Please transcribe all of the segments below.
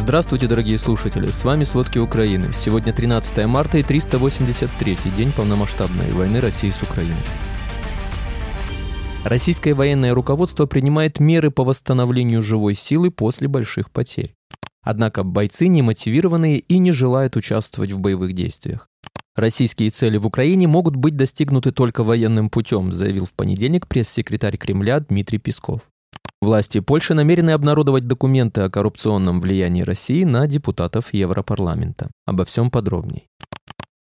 Здравствуйте, дорогие слушатели! С вами «Сводки Украины». Сегодня 13 марта и 383 день полномасштабной войны России с Украиной. Российское военное руководство принимает меры по восстановлению живой силы после больших потерь. Однако бойцы не мотивированные и не желают участвовать в боевых действиях. Российские цели в Украине могут быть достигнуты только военным путем, заявил в понедельник пресс-секретарь Кремля Дмитрий Песков. Власти Польши намерены обнародовать документы о коррупционном влиянии России на депутатов Европарламента. Обо всем подробней.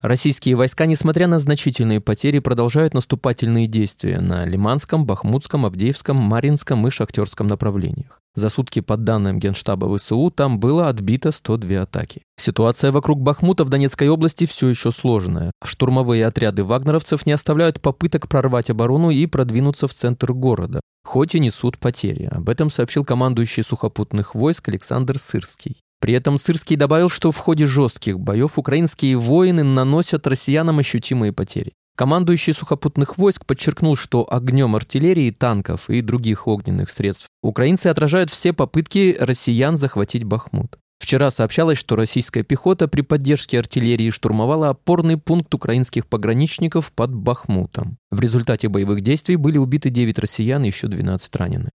Российские войска, несмотря на значительные потери, продолжают наступательные действия на Лиманском, Бахмутском, Авдеевском, Маринском и Шахтерском направлениях. За сутки, по данным Генштаба ВСУ, там было отбито 102 атаки. Ситуация вокруг Бахмута в Донецкой области все еще сложная. Штурмовые отряды вагнеровцев не оставляют попыток прорвать оборону и продвинуться в центр города, хоть и несут потери. Об этом сообщил командующий сухопутных войск Александр Сырский. При этом Сырский добавил, что в ходе жестких боев украинские воины наносят россиянам ощутимые потери. Командующий сухопутных войск подчеркнул, что огнем артиллерии, танков и других огненных средств украинцы отражают все попытки россиян захватить Бахмут. Вчера сообщалось, что российская пехота при поддержке артиллерии штурмовала опорный пункт украинских пограничников под Бахмутом. В результате боевых действий были убиты 9 россиян и еще 12 ранены.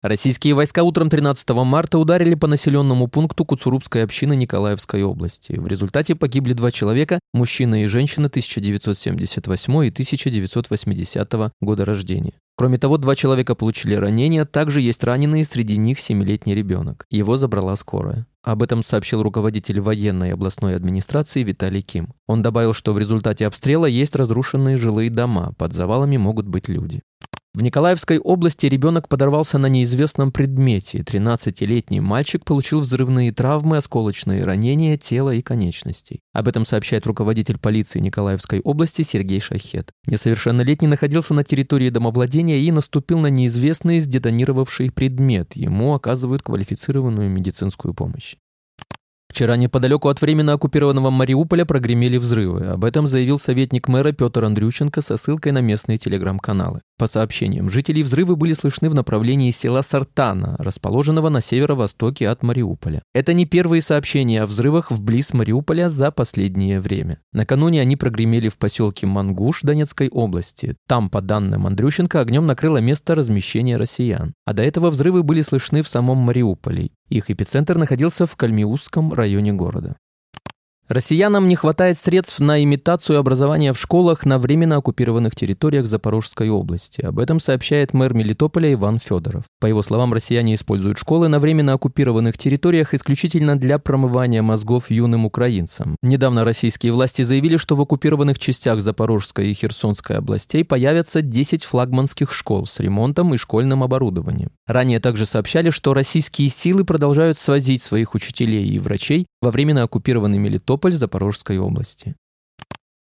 Российские войска утром 13 марта ударили по населенному пункту Куцурубской общины Николаевской области. В результате погибли два человека, мужчина и женщина 1978 и 1980 года рождения. Кроме того, два человека получили ранения, также есть раненые, среди них 7-летний ребенок. Его забрала скорая. Об этом сообщил руководитель военной областной администрации Виталий Ким. Он добавил, что в результате обстрела есть разрушенные жилые дома, под завалами могут быть люди. В Николаевской области ребенок подорвался на неизвестном предмете. 13-летний мальчик получил взрывные травмы, осколочные ранения тела и конечностей. Об этом сообщает руководитель полиции Николаевской области Сергей Шахет. Несовершеннолетний находился на территории домовладения и наступил на неизвестный сдетонировавший предмет. Ему оказывают квалифицированную медицинскую помощь. Вчера неподалеку от временно оккупированного Мариуполя прогремели взрывы. Об этом заявил советник мэра Петр Андрющенко со ссылкой на местные телеграм-каналы. По сообщениям жителей, взрывы были слышны в направлении села Сартана, расположенного на северо-востоке от Мариуполя. Это не первые сообщения о взрывах вблиз Мариуполя за последнее время. Накануне они прогремели в поселке Мангуш Донецкой области. Там, по данным Андрющенко, огнем накрыло место размещения россиян. А до этого взрывы были слышны в самом Мариуполе. Их эпицентр находился в Кальмиусском районе города. Россиянам не хватает средств на имитацию образования в школах на временно оккупированных территориях Запорожской области. Об этом сообщает мэр Мелитополя Иван Федоров. По его словам, россияне используют школы на временно оккупированных территориях исключительно для промывания мозгов юным украинцам. Недавно российские власти заявили, что в оккупированных частях Запорожской и Херсонской областей появятся 10 флагманских школ с ремонтом и школьным оборудованием. Ранее также сообщали, что российские силы продолжают свозить своих учителей и врачей во временно оккупированный Мелитополь Запорожской области.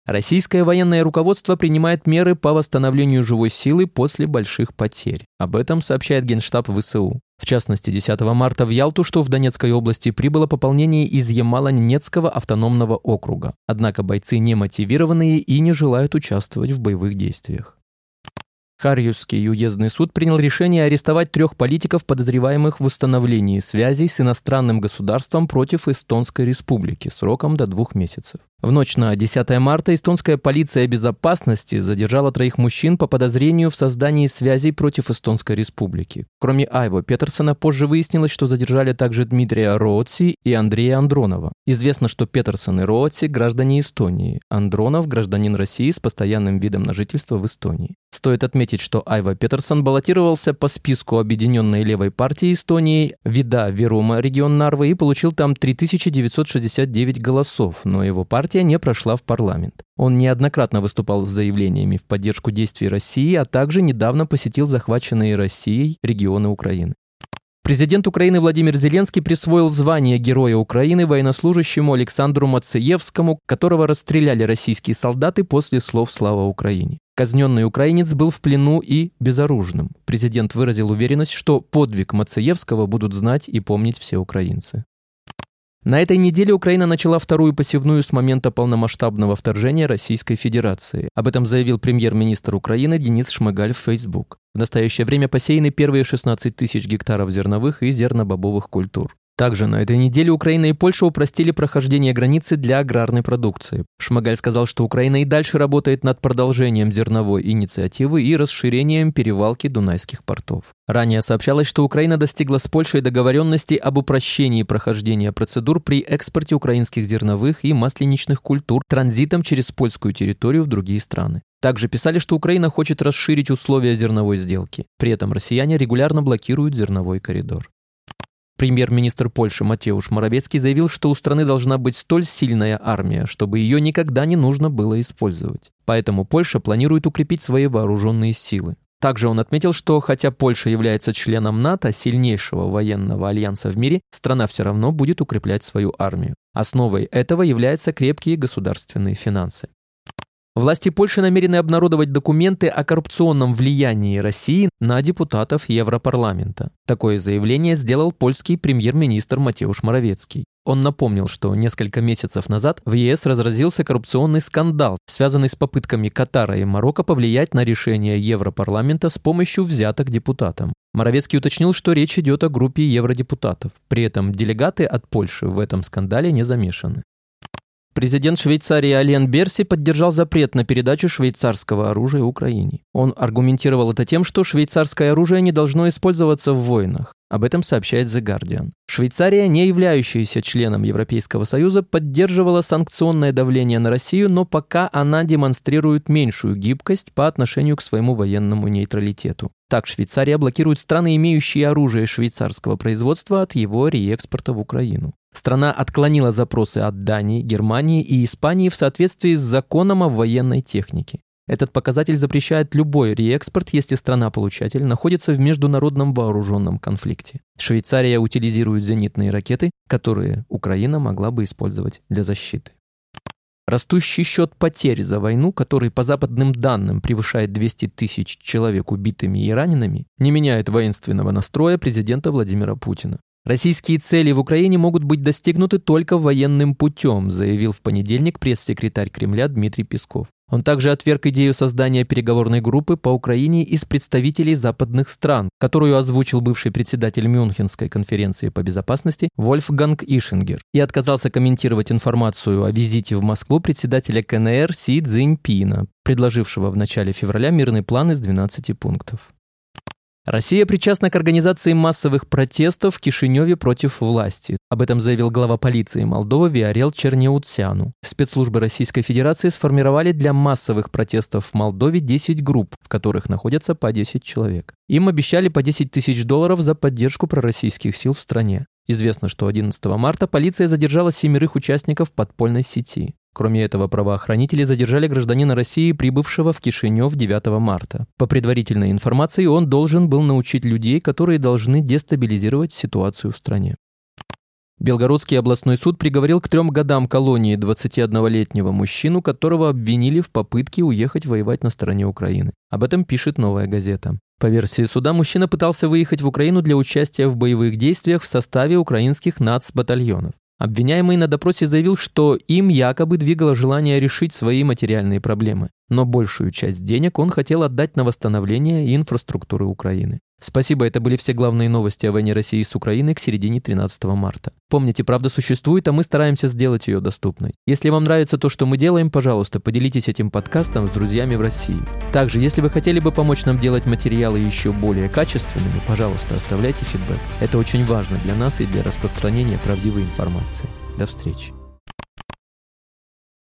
Российское военное руководство принимает меры по восстановлению живой силы после больших потерь. Об этом сообщает Генштаб ВСУ. В частности, 10 марта в Ялту, что в Донецкой области, прибыло пополнение из Ямало-Ненецкого автономного округа. Однако бойцы не мотивированные и не желают участвовать в боевых действиях. Харьевский уездный суд принял решение арестовать трех политиков, подозреваемых в установлении связей с иностранным государством против Эстонской республики сроком до двух месяцев. В ночь на 10 марта эстонская полиция безопасности задержала троих мужчин по подозрению в создании связей против Эстонской республики. Кроме Айво Петерсона, позже выяснилось, что задержали также Дмитрия Роотси и Андрея Андронова. Известно, что Петерсон и Роотси – граждане Эстонии, Андронов – гражданин России с постоянным видом на жительство в Эстонии. Стоит отметить, что Айва Петерсон баллотировался по списку Объединенной левой партии Эстонии Вида Верума регион Нарвы и получил там 3969 голосов, но его партия партия не прошла в парламент. Он неоднократно выступал с заявлениями в поддержку действий России, а также недавно посетил захваченные Россией регионы Украины. Президент Украины Владимир Зеленский присвоил звание Героя Украины военнослужащему Александру Мацеевскому, которого расстреляли российские солдаты после слов «Слава Украине». Казненный украинец был в плену и безоружным. Президент выразил уверенность, что подвиг Мацеевского будут знать и помнить все украинцы. На этой неделе Украина начала вторую посевную с момента полномасштабного вторжения Российской Федерации. Об этом заявил премьер-министр Украины Денис Шмыгаль в Facebook. В настоящее время посеяны первые 16 тысяч гектаров зерновых и зернобобовых культур. Также на этой неделе Украина и Польша упростили прохождение границы для аграрной продукции. Шмагаль сказал, что Украина и дальше работает над продолжением зерновой инициативы и расширением перевалки дунайских портов. Ранее сообщалось, что Украина достигла с Польшей договоренности об упрощении прохождения процедур при экспорте украинских зерновых и масленичных культур транзитом через польскую территорию в другие страны. Также писали, что Украина хочет расширить условия зерновой сделки. При этом россияне регулярно блокируют зерновой коридор. Премьер-министр Польши Матеуш Моровецкий заявил, что у страны должна быть столь сильная армия, чтобы ее никогда не нужно было использовать. Поэтому Польша планирует укрепить свои вооруженные силы. Также он отметил, что хотя Польша является членом НАТО, сильнейшего военного альянса в мире, страна все равно будет укреплять свою армию. Основой этого являются крепкие государственные финансы. Власти Польши намерены обнародовать документы о коррупционном влиянии России на депутатов Европарламента. Такое заявление сделал польский премьер-министр Матеуш Моровецкий. Он напомнил, что несколько месяцев назад в ЕС разразился коррупционный скандал, связанный с попытками Катара и Марокко повлиять на решение Европарламента с помощью взяток депутатам. Моровецкий уточнил, что речь идет о группе евродепутатов. При этом делегаты от Польши в этом скандале не замешаны. Президент Швейцарии Ален Берси поддержал запрет на передачу швейцарского оружия Украине. Он аргументировал это тем, что швейцарское оружие не должно использоваться в войнах. Об этом сообщает The Guardian. Швейцария, не являющаяся членом Европейского Союза, поддерживала санкционное давление на Россию, но пока она демонстрирует меньшую гибкость по отношению к своему военному нейтралитету. Так Швейцария блокирует страны, имеющие оружие швейцарского производства от его реэкспорта в Украину. Страна отклонила запросы от Дании, Германии и Испании в соответствии с законом о военной технике. Этот показатель запрещает любой реэкспорт, если страна-получатель находится в международном вооруженном конфликте. Швейцария утилизирует зенитные ракеты, которые Украина могла бы использовать для защиты. Растущий счет потерь за войну, который по западным данным превышает 200 тысяч человек убитыми и ранеными, не меняет воинственного настроя президента Владимира Путина. Российские цели в Украине могут быть достигнуты только военным путем, заявил в понедельник пресс-секретарь Кремля Дмитрий Песков. Он также отверг идею создания переговорной группы по Украине из представителей западных стран, которую озвучил бывший председатель Мюнхенской конференции по безопасности Вольфганг Ишингер, и отказался комментировать информацию о визите в Москву председателя КНР Си Цзиньпина, предложившего в начале февраля мирный план из 12 пунктов. Россия причастна к организации массовых протестов в Кишиневе против власти. Об этом заявил глава полиции Молдовы Виарел Чернеуцяну. Спецслужбы Российской Федерации сформировали для массовых протестов в Молдове 10 групп, в которых находятся по 10 человек. Им обещали по 10 тысяч долларов за поддержку пророссийских сил в стране. Известно, что 11 марта полиция задержала семерых участников подпольной сети. Кроме этого, правоохранители задержали гражданина России, прибывшего в Кишинев 9 марта. По предварительной информации, он должен был научить людей, которые должны дестабилизировать ситуацию в стране. Белгородский областной суд приговорил к трем годам колонии 21-летнего мужчину, которого обвинили в попытке уехать воевать на стороне Украины. Об этом пишет «Новая газета». По версии суда, мужчина пытался выехать в Украину для участия в боевых действиях в составе украинских нацбатальонов. Обвиняемый на допросе заявил, что им якобы двигало желание решить свои материальные проблемы, но большую часть денег он хотел отдать на восстановление инфраструктуры Украины. Спасибо, это были все главные новости о войне России с Украиной к середине 13 марта. Помните, правда существует, а мы стараемся сделать ее доступной. Если вам нравится то, что мы делаем, пожалуйста, поделитесь этим подкастом с друзьями в России. Также, если вы хотели бы помочь нам делать материалы еще более качественными, пожалуйста, оставляйте фидбэк. Это очень важно для нас и для распространения правдивой информации. До встречи.